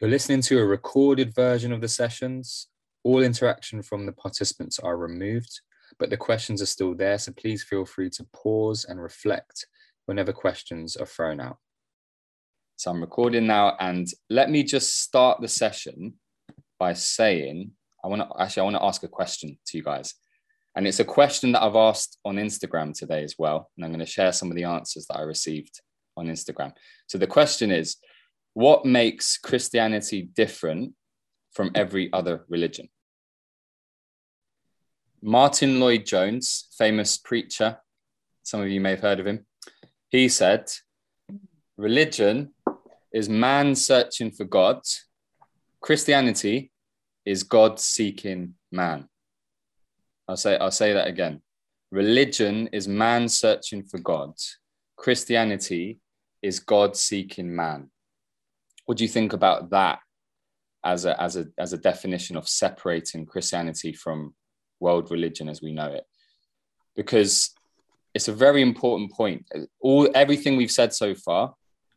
You're listening to a recorded version of the sessions. All interaction from the participants are removed, but the questions are still there, so please feel free to pause and reflect whenever questions are thrown out. So I'm recording now, and let me just start the session by saying I want to actually I want to ask a question to you guys. And it's a question that I've asked on Instagram today as well. And I'm going to share some of the answers that I received on Instagram. So the question is what makes Christianity different from every other religion? Martyn Lloyd-Jones, famous preacher, some of you may have heard of him, he said, Religion is man searching for God, Christianity is God seeking man. I'll say, I'll say that again. Religion is man searching for God, Christianity is God seeking man. What do you think about that as a, as a, as a definition of separating Christianity from world religion as we know it? Because it's a very important point. All everything we've said so far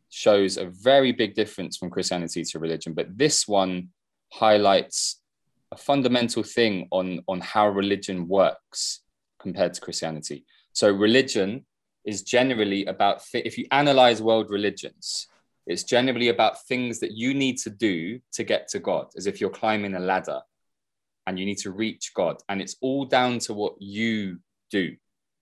shows a very big difference from Christianity to religion, but this one highlights a fundamental thing on, on how religion works compared to Christianity. So religion is generally about if you analyze world religions, it's generally about things that you need to do to get to God, as if you're climbing a ladder and you need to reach God. And it's all down to what you do.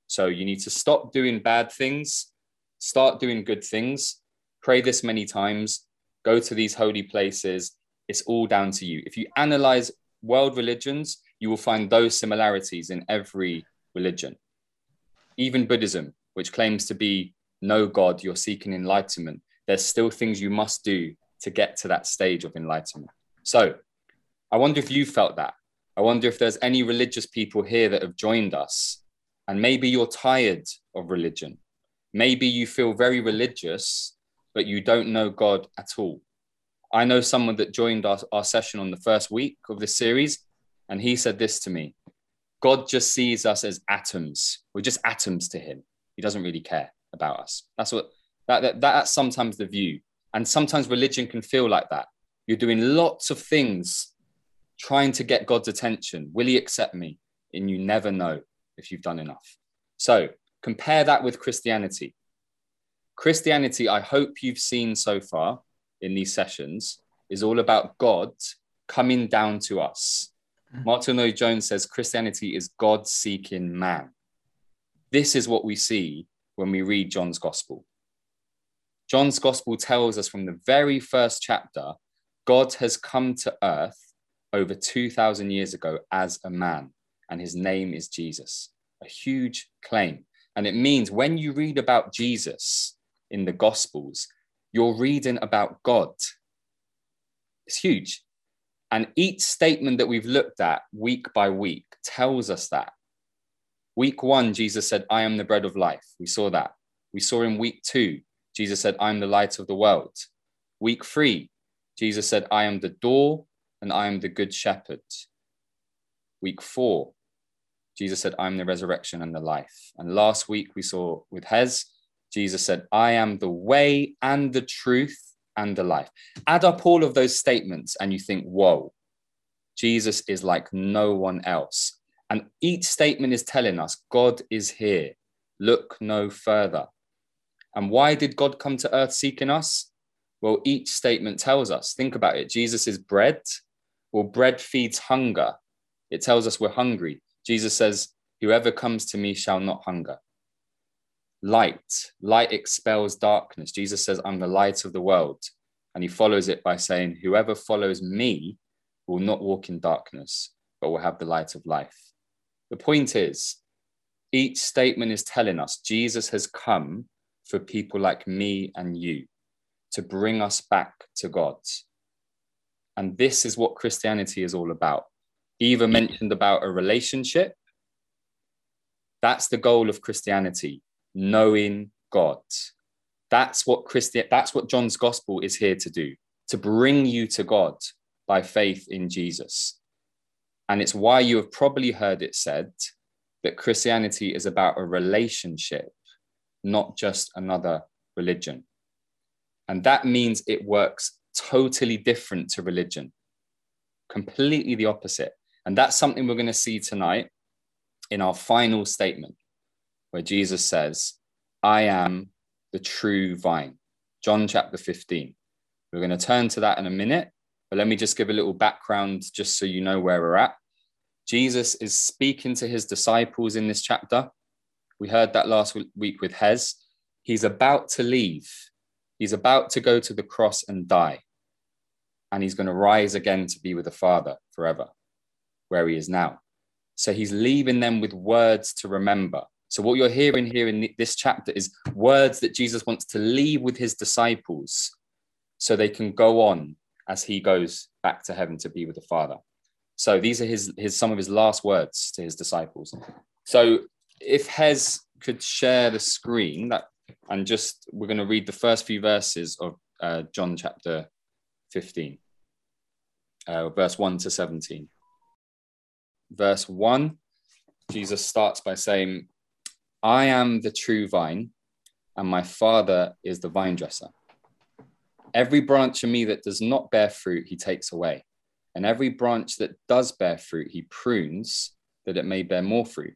So you need to stop doing bad things, start doing good things, pray this many times, go to these holy places. It's all down to you. If you analyze world religions, you will find those similarities in every religion. Even Buddhism, which claims to be no God, you're seeking enlightenment there's still things you must do to get to that stage of enlightenment. So I wonder if you felt that. I wonder if there's any religious people here that have joined us, and maybe you're tired of religion. Maybe you feel very religious, but you don't know God at all. I know someone that joined our, our session on the first week of this series, and he said this to me God just sees us as atoms. We're just atoms to him. He doesn't really care about us. That's what that, that, that's sometimes the view. And sometimes religion can feel like that. You're doing lots of things trying to get God's attention. Will he accept me? And you never know if you've done enough. So compare that with Christianity. Christianity, I hope you've seen so far in these sessions, is all about God coming down to us. Mm. Martyn Lloyd-Jones says Christianity is God seeking man. This is what we see when we read John's gospel. John's gospel tells us from the very first chapter God has come to earth over 2,000 years ago as a man, and his name is Jesus. A huge claim. And it means when you read about Jesus in the gospels, you're reading about God. It's huge. And each statement that we've looked at week by week tells us that. Week one, Jesus said, I am the bread of life. We saw that. We saw in week two, Jesus said, I'm the light of the world. Week three, Jesus said, I am the door and I am the good shepherd. Week four, Jesus said, I'm the resurrection and the life. And last week we saw with Hez, Jesus said, I am the way and the truth and the life. Add up all of those statements and you think, whoa, Jesus is like no one else. And each statement is telling us God is here. Look no further. And why did God come to earth seeking us? Well, each statement tells us. Think about it. Jesus is bread. Well, bread feeds hunger. It tells us we're hungry. Jesus says, Whoever comes to me shall not hunger. Light. Light expels darkness. Jesus says, I'm the light of the world. And he follows it by saying, Whoever follows me will not walk in darkness, but will have the light of life. The point is, each statement is telling us Jesus has come for people like me and you to bring us back to God. And this is what Christianity is all about. Eva mentioned about a relationship. That's the goal of Christianity, knowing God. That's what Christian that's what John's gospel is here to do, to bring you to God by faith in Jesus. And it's why you have probably heard it said that Christianity is about a relationship not just another religion. And that means it works totally different to religion, completely the opposite. And that's something we're going to see tonight in our final statement, where Jesus says, I am the true vine. John chapter 15. We're going to turn to that in a minute, but let me just give a little background just so you know where we're at. Jesus is speaking to his disciples in this chapter. We heard that last week with Hez. He's about to leave, he's about to go to the cross and die. And he's going to rise again to be with the Father forever, where he is now. So he's leaving them with words to remember. So, what you're hearing here in this chapter is words that Jesus wants to leave with his disciples so they can go on as he goes back to heaven to be with the Father. So, these are his, his some of his last words to his disciples. So, if Hez could share the screen that and just we're going to read the first few verses of uh, John chapter 15, uh, verse 1 to 17. Verse 1, Jesus starts by saying, I am the true vine, and my Father is the vine dresser. Every branch in me that does not bear fruit, he takes away. And every branch that does bear fruit, he prunes that it may bear more fruit.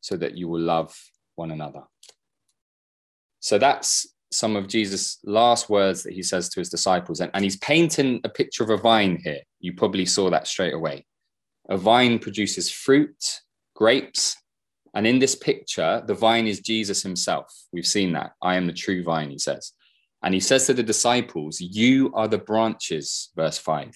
so that you will love one another. So that's some of Jesus' last words that he says to his disciples. And, and he's painting a picture of a vine here. You probably saw that straight away. A vine produces fruit, grapes. And in this picture, the vine is Jesus himself. We've seen that. I am the true vine, he says. And he says to the disciples, You are the branches, verse 5.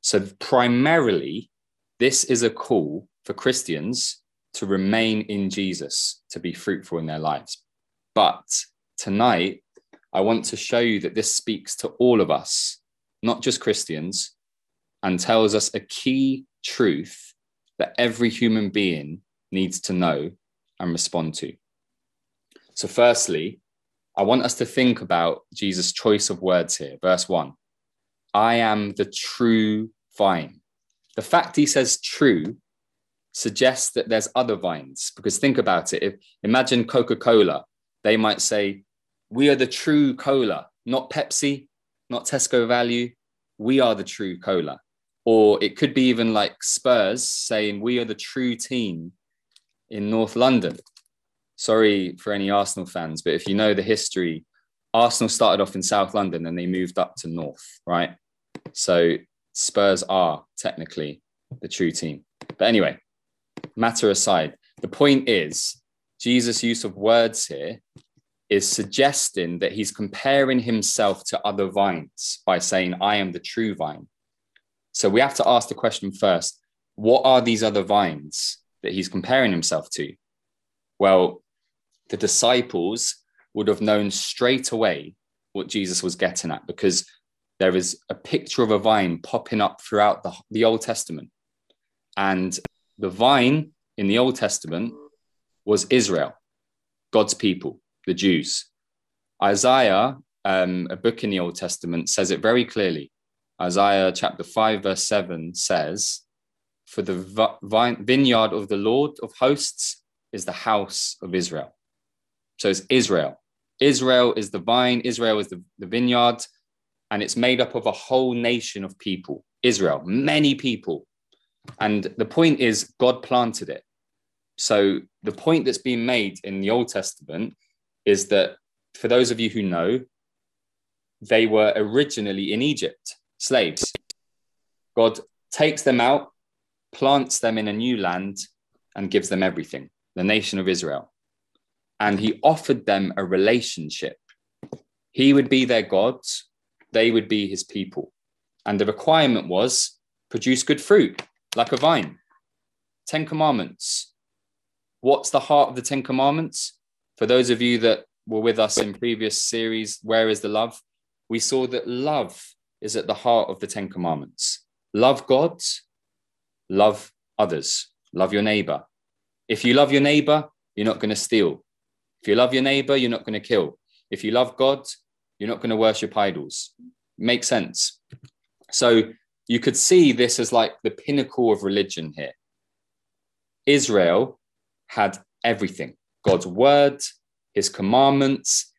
So, primarily, this is a call for Christians to remain in Jesus, to be fruitful in their lives. But tonight, I want to show you that this speaks to all of us, not just Christians, and tells us a key truth that every human being needs to know and respond to. So, firstly, I want us to think about Jesus' choice of words here. Verse one I am the true vine. The fact he says true suggests that there's other vines, because think about it. If, imagine Coca Cola, they might say, We are the true cola, not Pepsi, not Tesco Value. We are the true cola. Or it could be even like Spurs saying, We are the true team in North London. Sorry for any Arsenal fans, but if you know the history, Arsenal started off in South London and they moved up to North, right? So Spurs are technically the true team. But anyway, matter aside, the point is Jesus' use of words here is suggesting that he's comparing himself to other vines by saying, I am the true vine. So we have to ask the question first what are these other vines that he's comparing himself to? Well, the disciples would have known straight away what Jesus was getting at because there is a picture of a vine popping up throughout the, the Old Testament. And the vine in the Old Testament was Israel, God's people, the Jews. Isaiah, um, a book in the Old Testament, says it very clearly. Isaiah chapter 5, verse 7 says, For the vine, vineyard of the Lord of hosts is the house of Israel. So it's Israel. Israel is the vine, Israel is the, the vineyard, and it's made up of a whole nation of people. Israel, many people. And the point is, God planted it. So the point that's being made in the Old Testament is that for those of you who know, they were originally in Egypt, slaves. God takes them out, plants them in a new land, and gives them everything the nation of Israel. And he offered them a relationship. He would be their God, they would be his people. And the requirement was produce good fruit, like a vine. Ten Commandments. What's the heart of the Ten Commandments? For those of you that were with us in previous series, Where is the Love? We saw that love is at the heart of the Ten Commandments. Love God, love others, love your neighbor. If you love your neighbor, you're not going to steal. If you love your neighbor, you're not going to kill. If you love God, you're not going to worship idols. Makes sense. So you could see this as like the pinnacle of religion here. Israel had everything God's word, his commandments.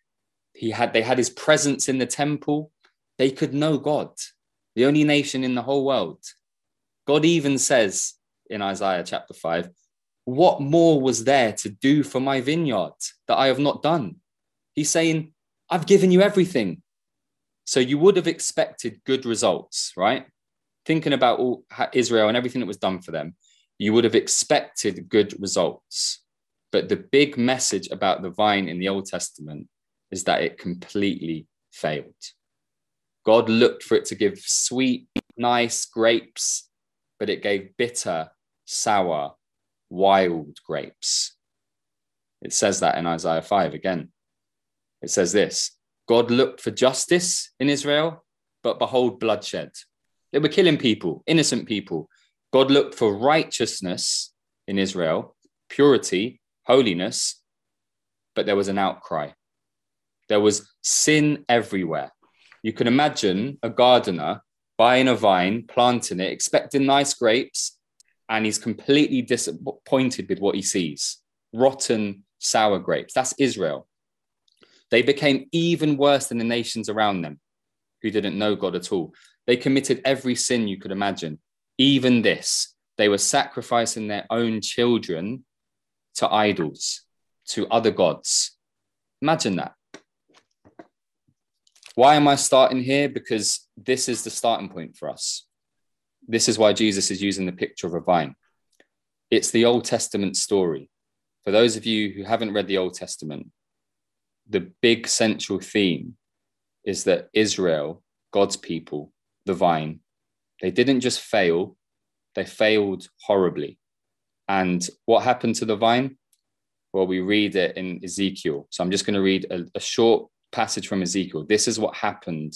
He had, they had his presence in the temple. They could know God, the only nation in the whole world. God even says in Isaiah chapter 5, What more was there to do for my vineyard that I have not done? He's saying, I've given you everything. So you would have expected good results, right? Thinking about all Israel and everything that was done for them, you would have expected good results. But the big message about the vine in the Old Testament is that it completely failed. God looked for it to give sweet, nice grapes, but it gave bitter, sour, wild grapes. It says that in Isaiah 5 again. It says this God looked for justice in Israel, but behold, bloodshed. They were killing people, innocent people. God looked for righteousness in Israel, purity, holiness, but there was an outcry. There was sin everywhere. You can imagine a gardener buying a vine, planting it, expecting nice grapes, and he's completely disappointed with what he sees rotten, sour grapes. That's Israel. They became even worse than the nations around them who didn't know God at all. They committed every sin you could imagine, even this. They were sacrificing their own children to idols, to other gods. Imagine that. Why am I starting here? Because this is the starting point for us. This is why Jesus is using the picture of a vine. It's the Old Testament story. For those of you who haven't read the Old Testament, the big central theme is that Israel, God's people, the vine, they didn't just fail, they failed horribly. And what happened to the vine? Well, we read it in Ezekiel. So I'm just going to read a, a short passage from Ezekiel. This is what happened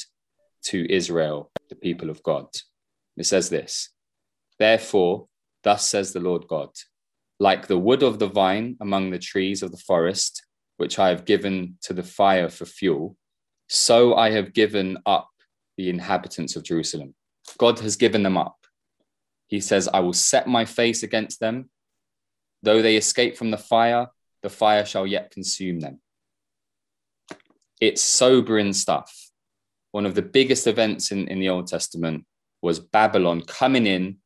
to Israel, the people of God. It says this Therefore, thus says the Lord God, like the wood of the vine among the trees of the forest, which I have given to the fire for fuel, so I have given up the inhabitants of Jerusalem. God has given them up. He says, I will set my face against them. Though they escape from the fire, the fire shall yet consume them. It's sobering stuff. One of the biggest events in, in the Old Testament was Babylon coming in,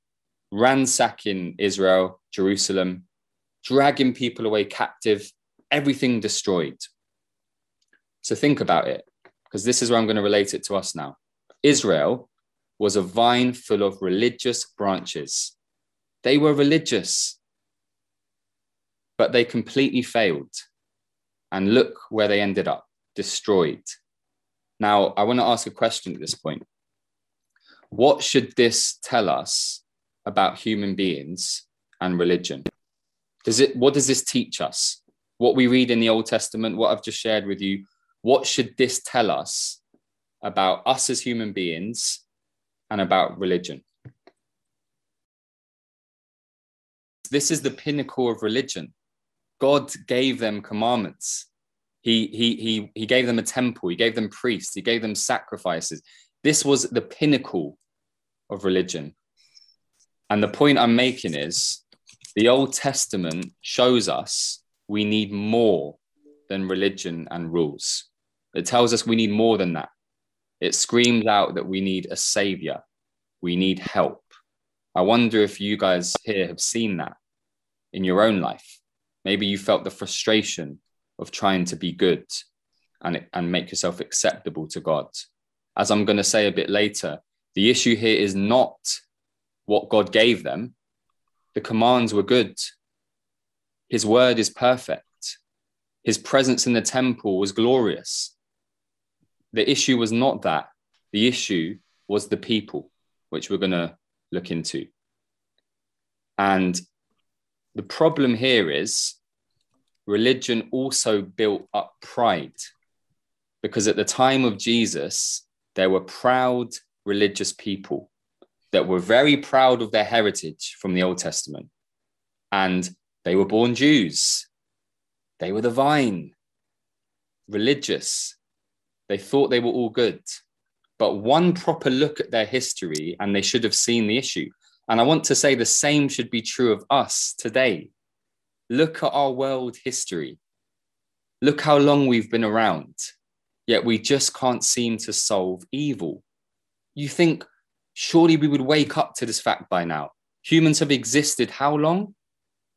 ransacking Israel, Jerusalem, dragging people away captive, everything destroyed. So think about it, because this is where I'm going to relate it to us now. Israel was a vine full of religious branches. They were religious, but they completely failed. And look where they ended up destroyed. Now, I want to ask a question at this point. What should this tell us about human beings and religion? Does it, what does this teach us? What we read in the Old Testament, what I've just shared with you, what should this tell us about us as human beings and about religion? This is the pinnacle of religion. God gave them commandments. He, he, he, he gave them a temple, he gave them priests, he gave them sacrifices. This was the pinnacle of religion. And the point I'm making is the Old Testament shows us we need more than religion and rules. It tells us we need more than that. It screams out that we need a savior, we need help. I wonder if you guys here have seen that in your own life. Maybe you felt the frustration of trying to be good and, and make yourself acceptable to God. As I'm going to say a bit later, the issue here is not what God gave them. The commands were good. His word is perfect. His presence in the temple was glorious. The issue was not that. The issue was the people, which we're going to look into. And the problem here is religion also built up pride because at the time of Jesus, there were proud religious people that were very proud of their heritage from the Old Testament. And they were born Jews. They were the vine, religious. They thought they were all good. But one proper look at their history, and they should have seen the issue. And I want to say the same should be true of us today. Look at our world history. Look how long we've been around, yet we just can't seem to solve evil. You think, surely we would wake up to this fact by now. Humans have existed how long?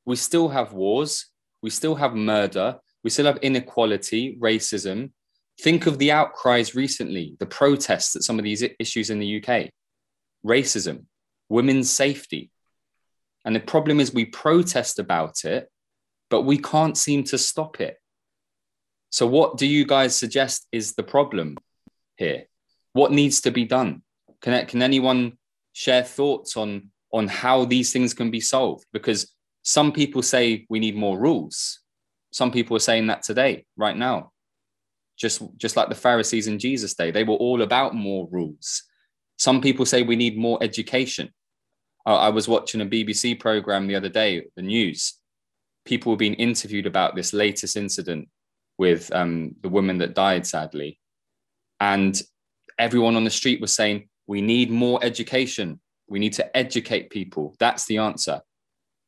We still have wars, we still have murder, we still have inequality, racism. Think of the outcries recently, the protests at some of these issues in the UK racism, women's safety. And the problem is we protest about it, but we can't seem to stop it. So, what do you guys suggest is the problem here? What needs to be done? Can, can anyone share thoughts on, on how these things can be solved? Because some people say we need more rules. Some people are saying that today, right now. Just, just like the Pharisees in Jesus' day, they were all about more rules. Some people say we need more education. I was watching a BBC program the other day, the news. People were being interviewed about this latest incident with um, the woman that died, sadly. And everyone on the street was saying, We need more education. We need to educate people. That's the answer.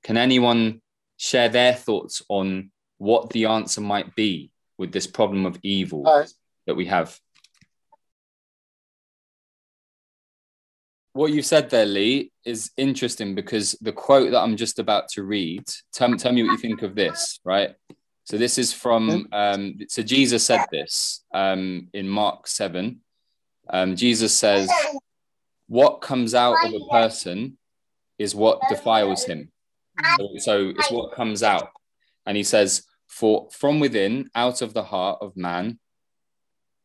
Can anyone share their thoughts on what the answer might be with this problem of evil that we have? what you said there, Lee, is interesting because the quote that I'm just about to read, tell, tell me what you think of this, right? So this is from, um, so Jesus said this um, in Mark 7. Um, Jesus says, What comes out of a person is what defiles him. So, so it's what comes out. And he says, For from within, out of the heart of man,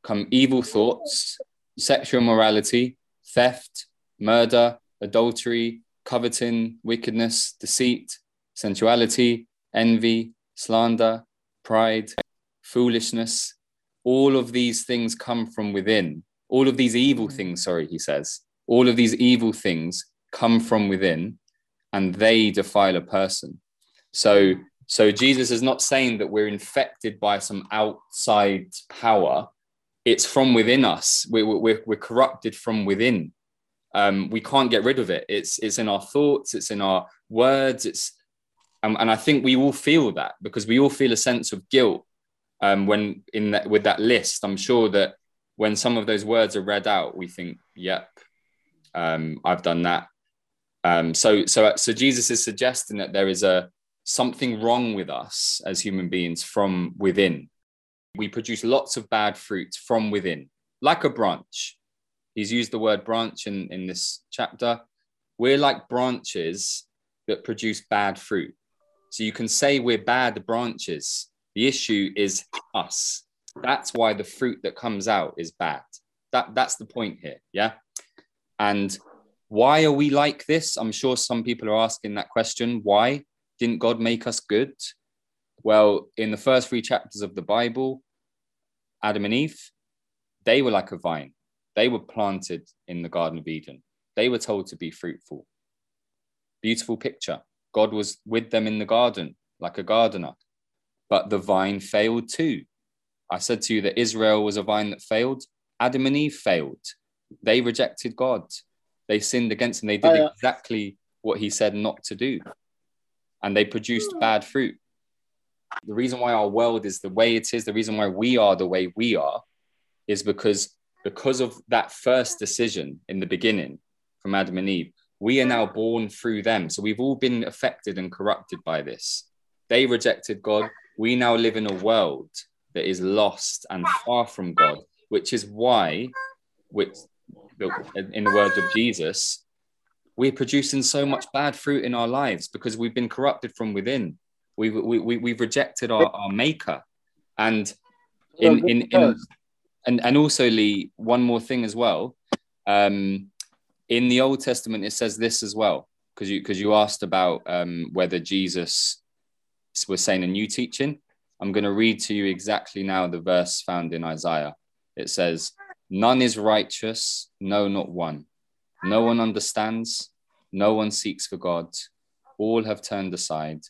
come evil thoughts, sexual morality, theft, murder, adultery, coveting, wickedness, deceit, sensuality, envy, slander, pride, foolishness. All of these things come from within. All of these evil mm-hmm. things, sorry, he says, all of these evil things come from within and they defile a person. So, so Jesus is not saying that we're infected by some outside power. It's from within us. We're, we're, we're corrupted from within um, we can't get rid of it. It's it's in our thoughts, it's in our words, it's um, and I think we all feel that because we all feel a sense of guilt um, when in that with that list. I'm sure that when some of those words are read out, we think, "Yep, um, I've done that." Um, so so so Jesus is suggesting that there is a something wrong with us as human beings from within. We produce lots of bad fruit from within, like a branch he's used the word branch in, in this chapter. We're like branches that produce bad fruit. So you can say we're bad branches. The issue is us. That's why the fruit that comes out is bad. That that's the point here. Yeah. And why are we like this? I'm sure some people are asking that question. Why didn't God make us good? Well, in the first three chapters of the Bible, Adam and Eve, they were like a vine. They were planted in the Garden of Eden. They were told to be fruitful. Beautiful picture. God was with them in the garden like a gardener, but the vine failed too. I said to you that Israel was a vine that failed. Adam and Eve failed. They rejected God. They sinned against him. They did yeah. Uh, exactly what he said not to do. And they produced hmm. bad fruit. The reason why our world is the way it is, the reason why we are the way we are, is because because of that first decision in the beginning from Adam and Eve, we are now born through them. So we've all been affected and corrupted by this. They rejected God. We now live in a world that is lost and far from God, which is why, which in the words of Jesus, we're producing so much bad fruit in our lives because we've been corrupted from within. We've, we, we, we've rejected our, our maker. And in, in, in, and, and also Lee, one more thing as well. Um, in the Old Testament, it says this as well, because you, because you asked about um, whether Jesus was saying a new teaching. I'm going to read to you exactly now the verse found in Isaiah. It says, None is righteous, no, not one. No one understands, no one seeks for God. All have turned aside.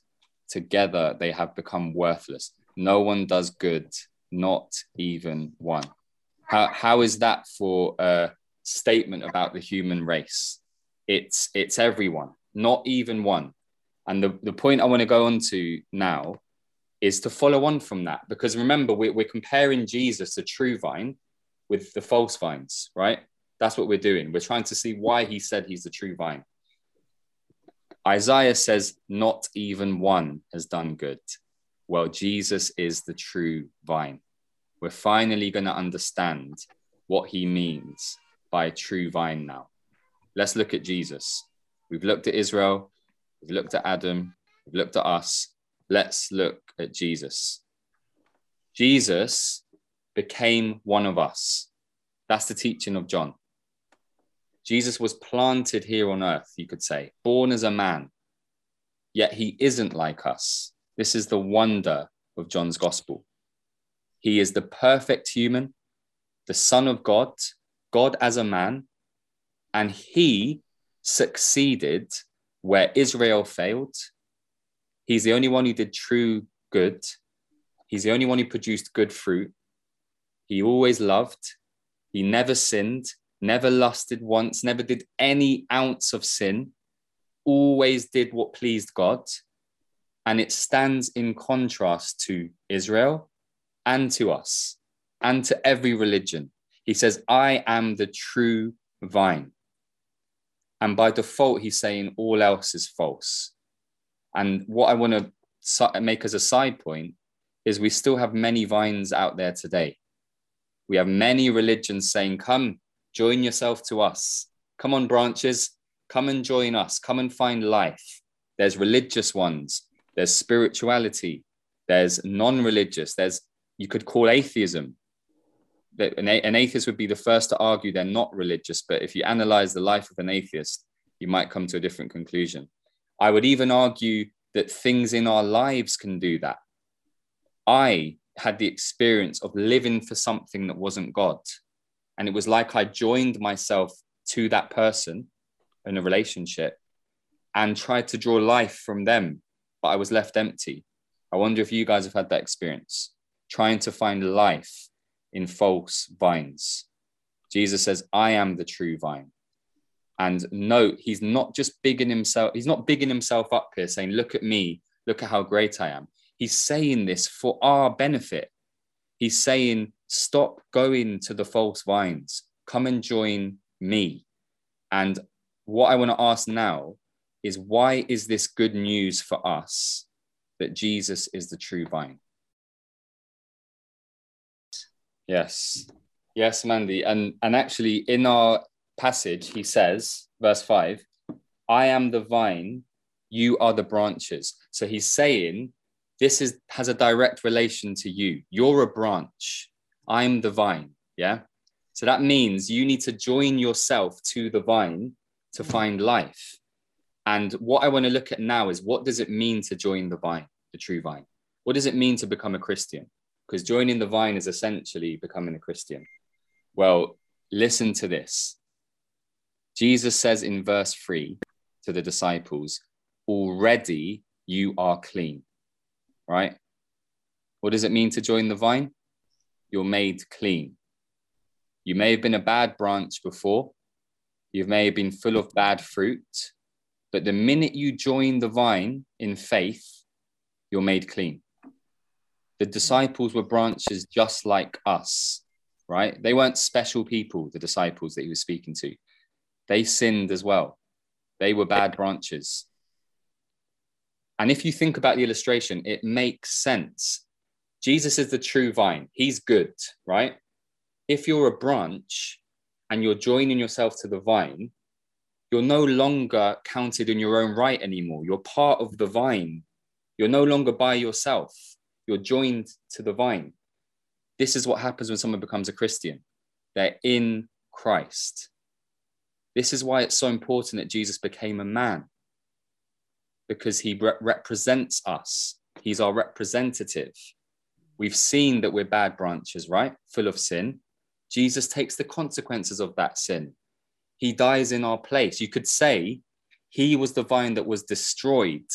Together they have become worthless. No one does good, not even one. How, how is that for a statement about the human race? It's, it's everyone, not even one. And the, the point I want to go on to now is to follow on from that. Because remember, we're, we're comparing Jesus, the true vine, with the false vines, right? That's what we're doing. We're trying to see why he said he's the true vine. Isaiah says, Not even one has done good. Well, Jesus is the true vine. We're finally going to understand what he means by true vine now. Let's look at Jesus. We've looked at Israel, we've looked at Adam, we've looked at us. Let's look at Jesus. Jesus became one of us. That's the teaching of John. Jesus was planted here on earth, you could say, born as a man, yet he isn't like us. This is the wonder of John's gospel. He is the perfect human, the Son of God, God as a man, and he succeeded where Israel failed. He's the only one who did true good. He's the only one who produced good fruit. He always loved. He never sinned, never lusted once, never did any ounce of sin, always did what pleased God. And it stands in contrast to Israel and to us and to every religion. He says, I am the true vine. And by default, he's saying all else is false. And what I want to make as a side point is we still have many vines out there today. We have many religions saying, Come, join yourself to us. Come on, branches, come and join us. Come and find life. There's religious ones, there's spirituality, there's non religious, there's, you could call atheism. An, atheist would be the first to argue they're not religious, but if you analyze the life of an atheist, you might come to a different conclusion. I would even argue that things in our lives can do that. I had the experience of living for something that wasn't God. And it was like I joined myself to that person in a relationship and tried to draw life from them, but I was left empty. I wonder if you guys have had that experience, trying to find life in false vines. Jesus says, I am the true vine. And note, he's not just bigging himself, he's not bigging himself up here saying, Look at me, look at how great I am. He's saying this for our benefit. He's saying, stop going to the false vines. Come and join me. And what I want to ask now is why is this good news for us that Jesus is the true vine? Yes. Yes, Mandy. And and actually in our passage he says, verse 5, I am the vine, you are the branches. So he's saying this is has a direct relation to you. You're a branch. I'm the vine. Yeah. So that means you need to join yourself to the vine to find life. And what I want to look at now is what does it mean to join the vine, the true vine? What does it mean to become a Christian? Because joining the vine is essentially becoming a Christian. Well, listen to this. Jesus says in verse 3 to the disciples, Already you are clean, right? What does it mean to join the vine? You're made clean. You may have been a bad branch before, you may have been full of bad fruit, but the minute you join the vine in faith, you're made clean. The disciples were branches just like us, right? They weren't special people, the disciples that he was speaking to. They sinned as well. They were bad branches. And if you think about the illustration, it makes sense. Jesus is the true vine. He's good, right? If you're a branch and you're joining yourself to the vine, you're no longer counted in your own right anymore. You're part of the vine. You're no longer by yourself. You're joined to the vine. This is what happens when someone becomes a Christian. They're in Christ. This is why it's so important that Jesus became a man, because he re- represents us. He's our representative. We've seen that we're bad branches, right? Full of sin. Jesus takes the consequences of that sin. He dies in our place. You could say he was the vine that was destroyed,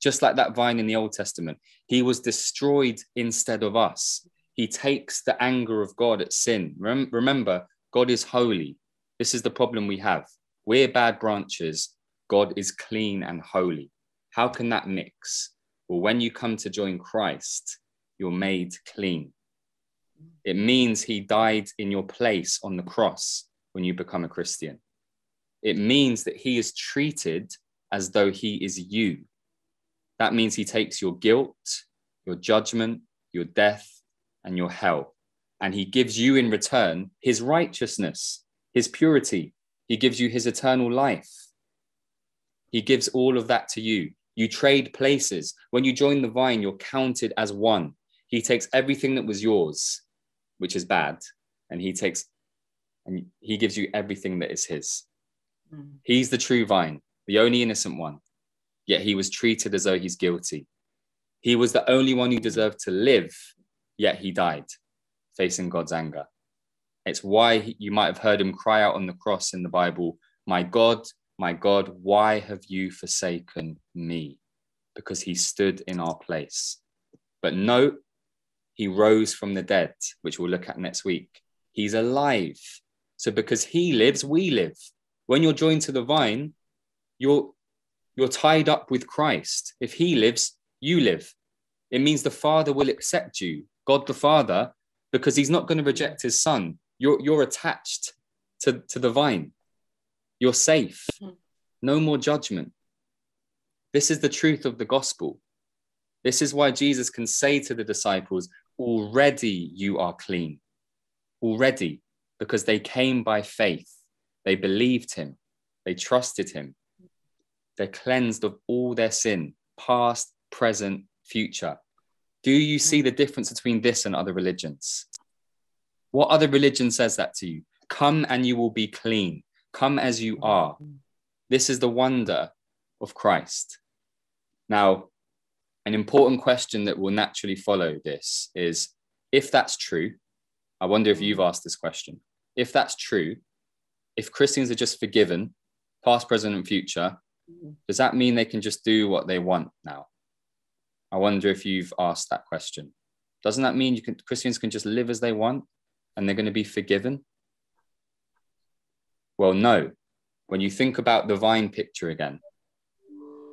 just like that vine in the Old Testament. He was destroyed instead of us. He takes the anger of God at sin. Rem- remember, God is holy. This is the problem we have. We're bad branches. God is clean and holy. How can that mix? Well, when you come to join Christ, you're made clean. It means he died in your place on the cross when you become a Christian. It means that he is treated as though he is you. That means he takes your guilt, your judgment, your death, and your hell, and he gives you in return his righteousness, his purity. He gives you his eternal life. He gives all of that to you. You trade places. When you join the vine, you're counted as one. He takes everything that was yours, which is bad, and he takes and he gives you everything that is his. Mm. He's the true vine, the only innocent one. Yet he was treated as though he's guilty. He was the only one who deserved to live, yet he died, facing God's anger. It's why he, you might have heard him cry out on the cross in the Bible, My God, my God, why have you forsaken me? Because he stood in our place. But note, he rose from the dead, which we'll look at next week. He's alive. So because he lives, we live. When you're joined to the vine, you're you're tied up with Christ. If he lives, you live. It means the Father will accept you, God the Father, because he's not going to reject his son. You're, you're attached to, to the vine. You're safe. Hmm. No more judgment. This is the truth of the gospel. This is why Jesus can say to the disciples, already you are clean. Already, because they came by faith. They believed him. They trusted him. They're cleansed of all their sin, past, present, future. Do you see the difference between this and other religions? What other religion says that to you? Come and you will be clean. Come as you are. Mm. This is the wonder of Christ. Now, an important question that will naturally follow this is if that's true, I wonder if you've mm. asked this question. If that's true, if Christians are just forgiven, past, present, and future, mm. does that mean they can just do what they want now? I wonder if you've asked that question. Doesn't that mean you can Christians can just live as they want and they're going to be forgiven? Well, no. When you think about the vine picture again,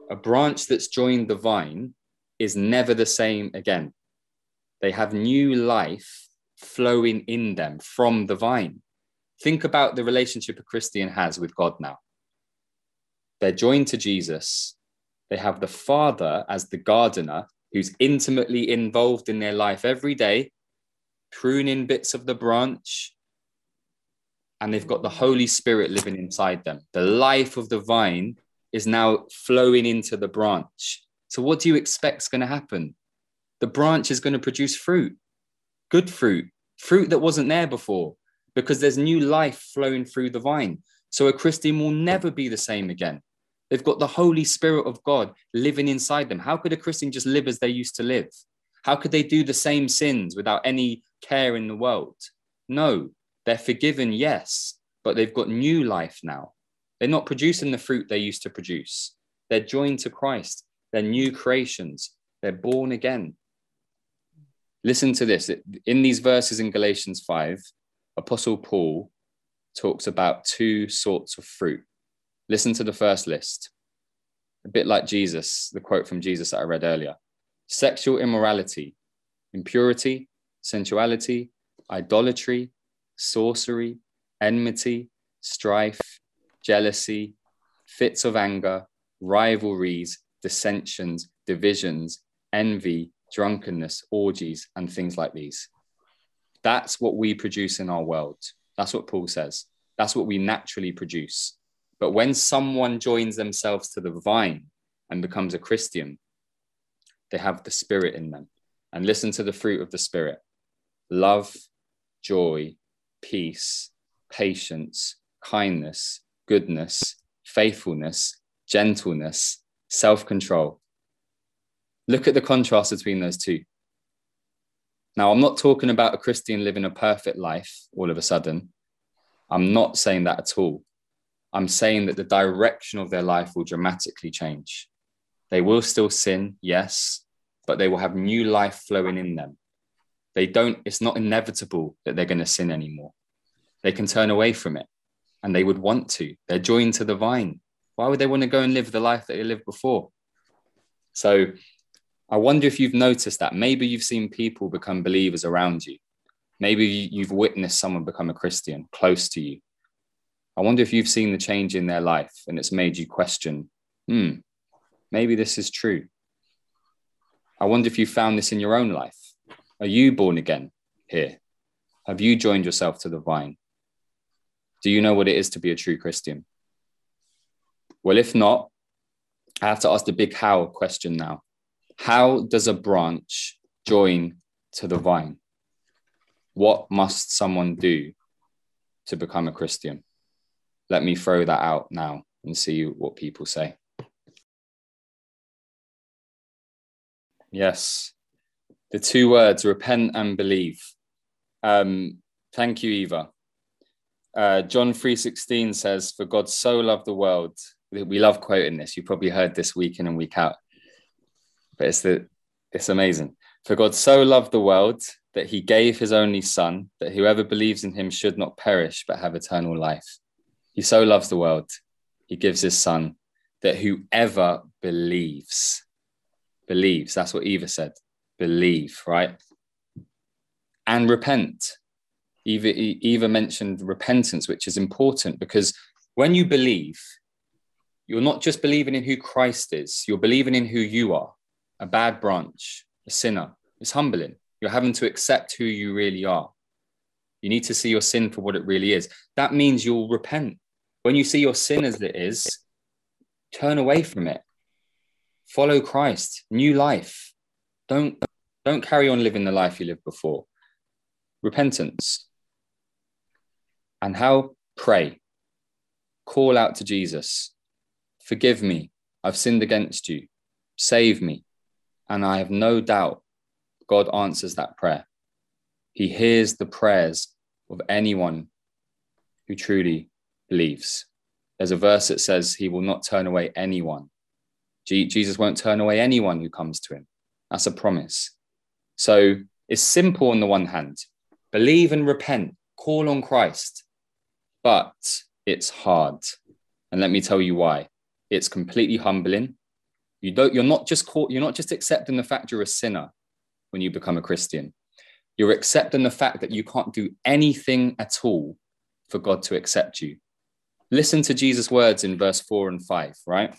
a branch that's joined the vine is never the same again. They have new life flowing in them from the vine. Think about the relationship a Christian has with God now. They're joined to Jesus. They have the Father as the gardener who's intimately involved in their life every day, pruning bits of the branch. And they've got the Holy Spirit living inside them. The life of the vine is now flowing into the branch. So, what do you expect is going to happen? the branch is going to produce fruit, good fruit, fruit that wasn't there before, because there's new life flowing through the vine. So a Christian will never be the same again. They've got the Holy Spirit of God living inside them. How could a Christian just live as they used to live? How could they do the same sins without any care in the world? No, they're forgiven, yes, but they've got new life now. They're not producing the fruit they used to produce. They're joined to Christ. They're new creations. They're born again. Listen to this. In these verses in Galatians 5, Apostle Paul talks about two sorts of fruit. Listen to the first list. A bit like Jesus, the quote from Jesus that I read earlier sexual immorality, impurity, sensuality, idolatry, sorcery, enmity, strife, jealousy, fits of anger, rivalries, dissensions, divisions, envy, drunkenness, orgies, and things like these. That's what we produce in our world. That's what Paul says. That's what we naturally produce. But when someone joins themselves to the vine and becomes a Christian, they have the Spirit in them. And listen to the fruit of the Spirit love, joy, peace, patience, kindness, goodness, faithfulness, gentleness, self control. Look at the contrast between those two. Now, I'm not talking about a Christian living a perfect life all of a sudden. I'm not saying that at all. I'm saying that the direction of their life will dramatically change. They will still sin, yes, but they will have new life flowing in them. They don't, it's not inevitable that they're going to sin anymore. They can turn away from it and they would want to. They're joined to the vine. Why would they want to go and live the life that they lived before? So I wonder if you've noticed that. Maybe you've seen people become believers around you. Maybe you've witnessed someone become a Christian close to you. I wonder if you've seen the change in their life and it's made you question, hmm, maybe this is true. I wonder if you found this in your own life. Are you born again here? Have you joined yourself to the vine? Do you know what it is to be a true Christian? Well, if not, I have to ask the big how question now. How does a branch join to the vine? What must someone do to become a Christian? Let me throw that out now and see what people say. Yes, the two words repent and believe. Um, thank you, Eva. Uh, John 3.16 says, For God so loved the world. We love quoting this. You probably heard this week in and week out. But it's, the, it's amazing. For God so loved the world that he gave his only son, that whoever believes in him should not perish, but have eternal life. He so loves the world, he gives his son, that whoever believes, believes, that's what Eva said, believe, right? And repent. Eva, Eva mentioned repentance, which is important because when you believe, you're not just believing in who Christ is, you're believing in who you are a bad branch, a sinner. It's humbling. You're having to accept who you really are. You need to see your sin for what it really is. That means you'll repent. When you see your sin as it is, turn away from it. Follow Christ, new life. Don't, don't carry on living the life you lived before. Repentance. And how? Pray. Call out to Jesus. Forgive me. I've sinned against you. Save me. And I have no doubt God answers that prayer. He hears the prayers of anyone who truly believes. There's a verse that says he will not turn away anyone. Jesus won't turn away anyone who comes to him. That's a promise. So it's simple on the one hand believe and repent, call on Christ, but it's hard. And let me tell you why. It's completely humbling. You don't, you're not just caught, you're not just accepting the fact you're a sinner when you become a Christian. You're accepting the fact that you can't do anything at all for God to accept you. Listen to Jesus' words in verse 4 and 5, right?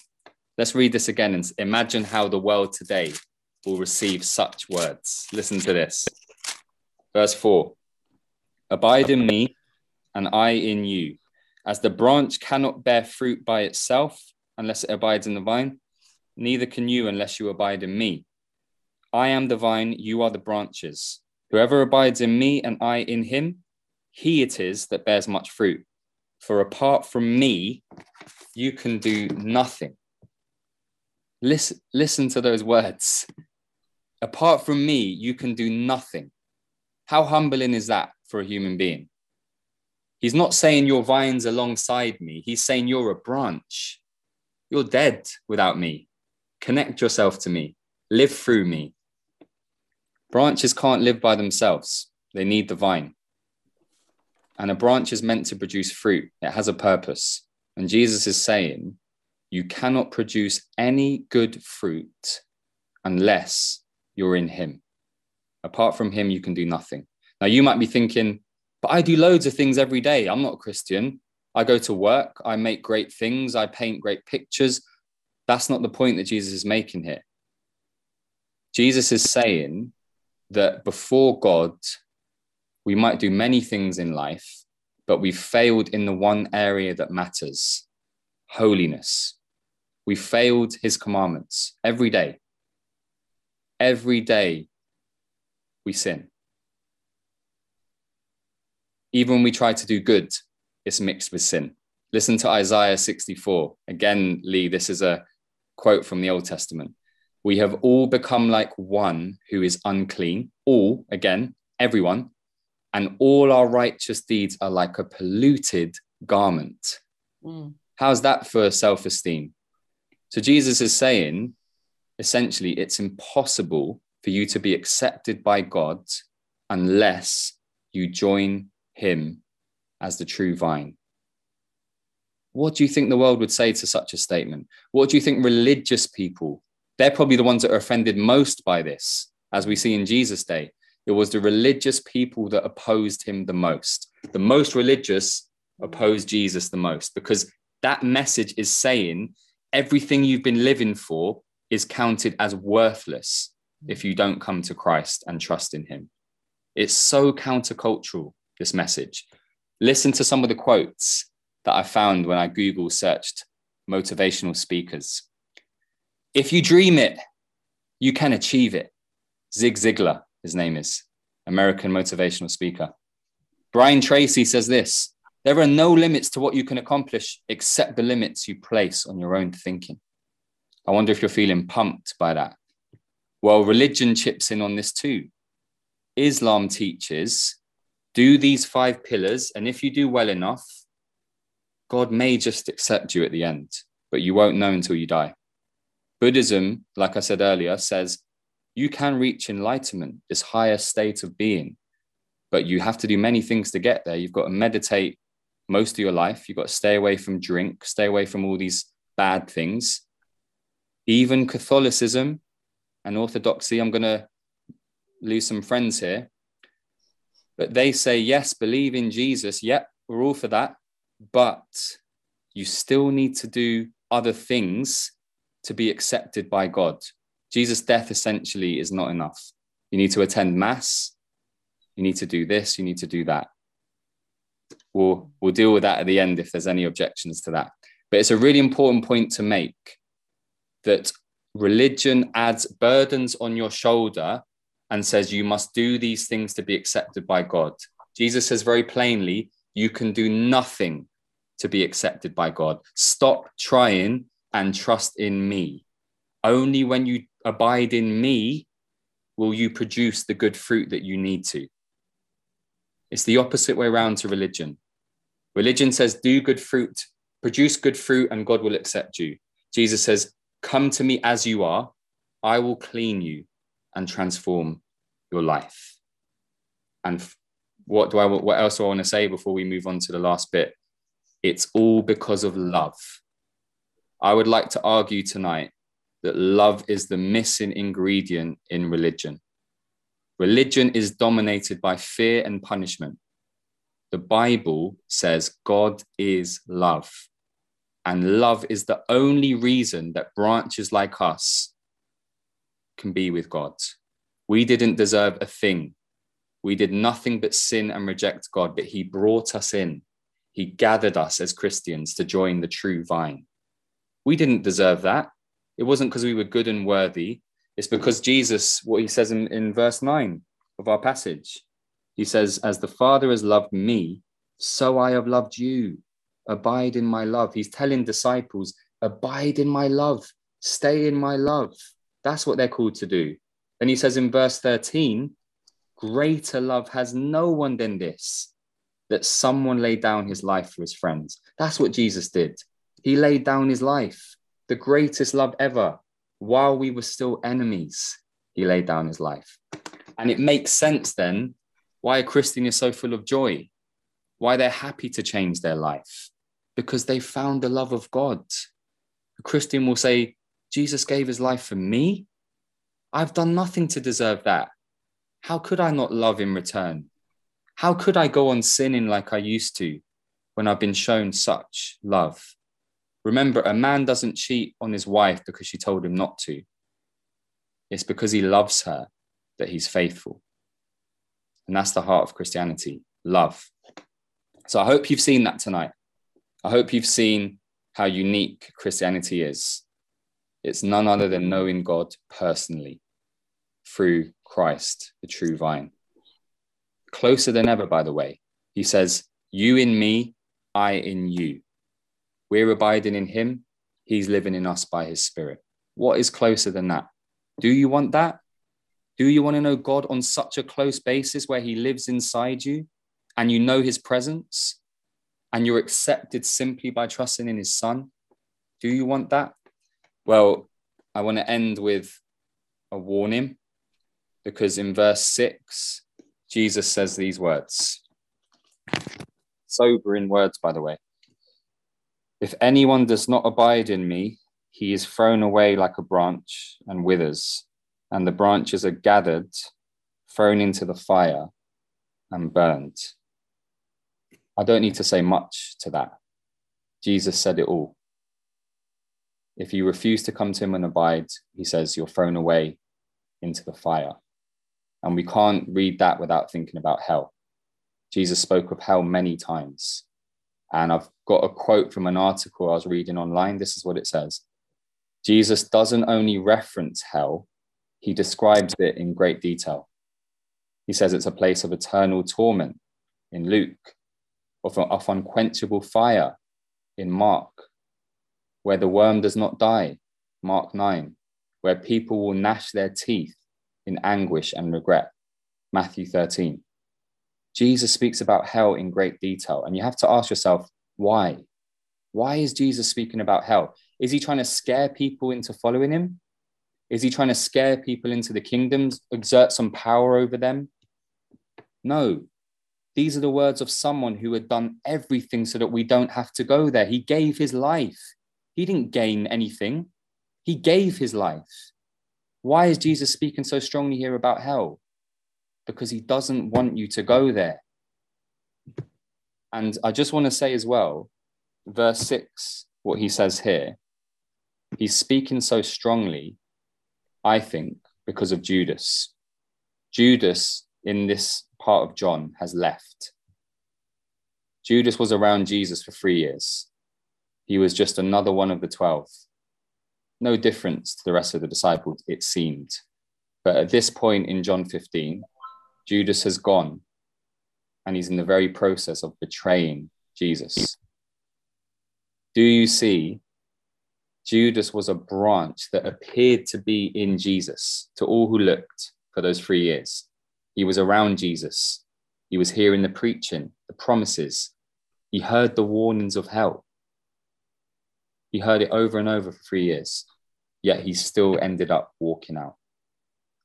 Let's read this again and imagine how the world today will receive such words. Listen to this. Verse 4 Abide in me, and I in you. As the branch cannot bear fruit by itself unless it abides in the vine, neither can you unless you abide in me. I am the vine, you are the branches. Whoever abides in me and I in him, he it is that bears much fruit. For apart from me, you can do nothing. Listen, listen to those words. Apart from me, you can do nothing. How humbling is that for a human being? He's not saying your vines alongside me. He's saying you're a branch. You're dead without me. Connect yourself to me. Live through me. Branches can't live by themselves. They need the vine. And a branch is meant to produce fruit. It has a purpose. And Jesus is saying, you cannot produce any good fruit unless you're in him. Apart from him, you can do nothing. Now, you might be thinking, but I do loads of things every day. I'm not a Christian. I go to work, I make great things, I paint great pictures. That's not the point that Jesus is making here. Jesus is saying that before God, we might do many things in life, but we've failed in the one area that matters holiness. We failed his commandments every day. Every day we sin. Even when we try to do good, it's mixed with sin. Listen to Isaiah 64. Again, Lee, this is a quote from the Old Testament. We have all become like one who is unclean, all, again, everyone, and all our righteous deeds are like a polluted garment. Mm. How's that for self esteem? So Jesus is saying, essentially, it's impossible for you to be accepted by God unless you join him as the true vine. What do you think the world would say to such a statement? What do you think religious people, they're probably the ones that are offended most by this, as we see in Jesus' day. It was the religious people that opposed him the most. The most religious opposed Jesus the most because that message is saying everything you've been living for is counted as worthless if you don't come to Christ and trust in him. It's so countercultural, this message. Listen to some of the quotes that I found when I Google searched motivational speakers. If you dream it, you can achieve it. Zig Ziglar, his name is, American motivational speaker. Brian Tracy says this there are no limits to what you can accomplish except the limits you place on your own thinking. I wonder if you're feeling pumped by that. Well, religion chips in on this too. Islam teaches do these five pillars, and if you do well enough, God may just accept you at the end, but you won't know until you die. Buddhism, like I said earlier, says you can reach enlightenment, this higher state of being, but you have to do many things to get there. You've got to meditate most of your life. You've got to stay away from drink, stay away from all these bad things. Even Catholicism and Orthodoxy, I'm going to lose some friends here, but they say, yes, believe in Jesus. Yep, we're all for that. But you still need to do other things to be accepted by God. Jesus' death essentially is not enough. You need to attend Mass. You need to do this. You need to do that we'll we'll deal with that at the end if there's any objections to that. But it's a really important point to make that religion adds burdens on your shoulder and says you must do these things to be accepted by God. Jesus says very plainly, you can do nothing to be accepted by God. Stop trying and trust in me. Only when you abide in me will you produce the good fruit that you need to. It's the opposite way around to religion. Religion says, do good fruit, produce good fruit, and God will accept you. Jesus says, come to me as you are. I will clean you and transform your life. And what do I what else do I want to say before we move on to the last bit? It's all because of love. I would like to argue tonight that love is the missing ingredient in religion. Religion is dominated by fear and punishment the Bible says God is love. And love is the only reason that branches like us can be with God. We didn't deserve a thing. We did nothing but sin and reject God, but He brought us in. He gathered us as Christians to join the true vine. We didn't deserve that. It wasn't because we were good and worthy. It's because Jesus, what he says in, in verse 9 of our passage, he says, As the Father has loved me, so I have loved you. Abide in my love. He's telling disciples, Abide in my love, stay in my love. That's what they're called to do. Then he says in verse 13, Greater love has no one than this, that someone laid down his life for his friends. That's what Jesus did. He laid down his life, the greatest love ever. While we were still enemies, he laid down his life. And it makes sense then why a Christian is so full of joy, why they're happy to change their life, because they found the love of God. A Christian will say, Jesus gave his life for me. I've done nothing to deserve that. How could I not love in return? How could I go on sinning like I used to when I've been shown such love? Remember, a man doesn't cheat on his wife because she told him not to. It's because he loves her that he's faithful. And that's the heart of Christianity love. So I hope you've seen that tonight. I hope you've seen how unique Christianity is. It's none other than knowing God personally through Christ, the true vine. Closer than ever, by the way. He says, You in me, I in you. We're abiding in him, he's living in us by his spirit. What is closer than that? Do you want that? Do you want to know God on such a close basis where he lives inside you and you know his presence and you're accepted simply by trusting in his son? Do you want that? Well, I want to end with a warning because in verse 6, Jesus says these words. Sobering words, by the way. If anyone does not abide in me, he is thrown away like a branch and withers, and the branches are gathered, thrown into the fire, and burned. I don't need to say much to that. Jesus said it all. If you refuse to come to him and abide, he says, you're thrown away into the fire. And we can't read that without thinking about hell. Jesus spoke of hell many times. And I've got a quote from an article I was reading online. This is what it says Jesus doesn't only reference hell, he describes it in great detail. He says it's a place of eternal torment in Luke, of, of unquenchable fire in Mark, where the worm does not die, Mark 9, where people will gnash their teeth in anguish and regret. Matthew 13. Jesus speaks about hell in great detail, and you have to ask yourself, why? Why is Jesus speaking about hell? Is he trying to scare people into following him? Is he trying to scare people into the kingdoms, exert some power over them? No. These are the words of someone who had done everything so that we don't have to go there. He gave his life. He didn't gain anything, he gave his life. Why is Jesus speaking so strongly here about hell? Because he doesn't want you to go there. And I just want to say as well, verse 6, what he says here, he's speaking so strongly, I think, because of Judas. Judas, in this part of John, has left. Judas was around Jesus for three years. He was just another one of the 12 no difference to the rest of the disciples, it seemed. But at this point in John 15, Judas has gone and he's in the very process of betraying Jesus. Do you see? Judas was a branch that appeared to be in Jesus to all who looked for those three years. He was around Jesus. He was hearing the preaching, the promises. He heard the warnings of hell. He heard it over and over for three years, yet he still ended up walking out.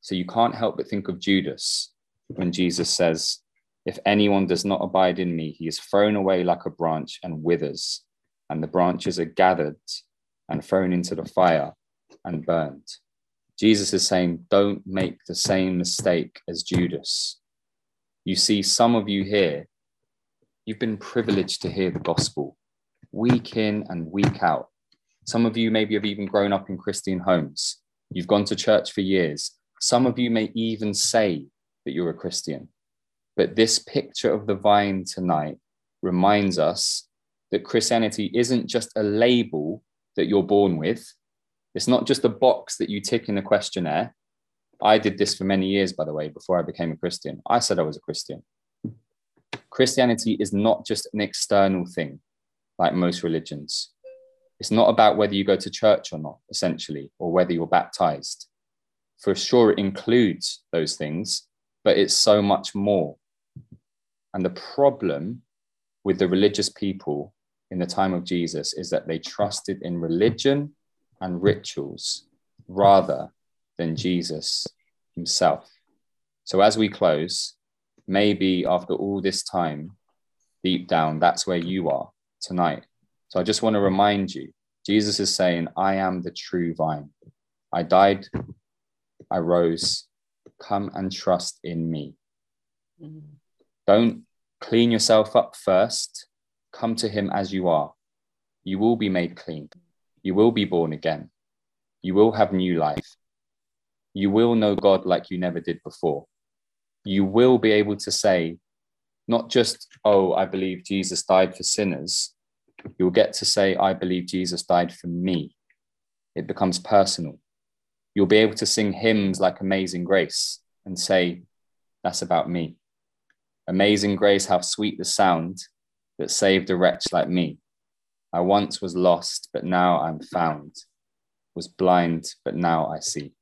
So you can't help but think of Judas when Jesus says, If anyone does not abide in me, he is thrown away like a branch and withers, and the branches are gathered and thrown into the fire and burned. Jesus is saying, Don't make the same mistake as Judas. You see, some of you here, you've been privileged to hear the gospel week in and week out. Some of you maybe have even grown up in Christian homes. You've gone to church for years. Some of you may even say that you're a Christian. But this picture of the vine tonight reminds us that Christianity isn't just a label that you're born with. It's not just a box that you tick in a questionnaire. I did this for many years, by the way, before I became a Christian. I said I was a Christian. Christianity is not just an external thing like most religions. It's not about whether you go to church or not, essentially, or whether you're baptized. For sure, it includes those things, but it's so much more. And the problem with the religious people in the time of Jesus is that they trusted in religion and rituals rather than Jesus himself. So, as we close, maybe after all this time, deep down, that's where you are tonight. So, I just want to remind you Jesus is saying, I am the true vine. I died, I rose. Come and trust in me. Mm-hmm. Don't clean yourself up first. Come to him as you are. You will be made clean. You will be born again. You will have new life. You will know God like you never did before. You will be able to say, not just, oh, I believe Jesus died for sinners. You'll get to say, I believe Jesus died for me. It becomes personal. You'll be able to sing hymns like Amazing Grace and say, That's about me. Amazing Grace, how sweet the sound that saved a wretch like me. I once was lost, but now I'm found, was blind, but now I see.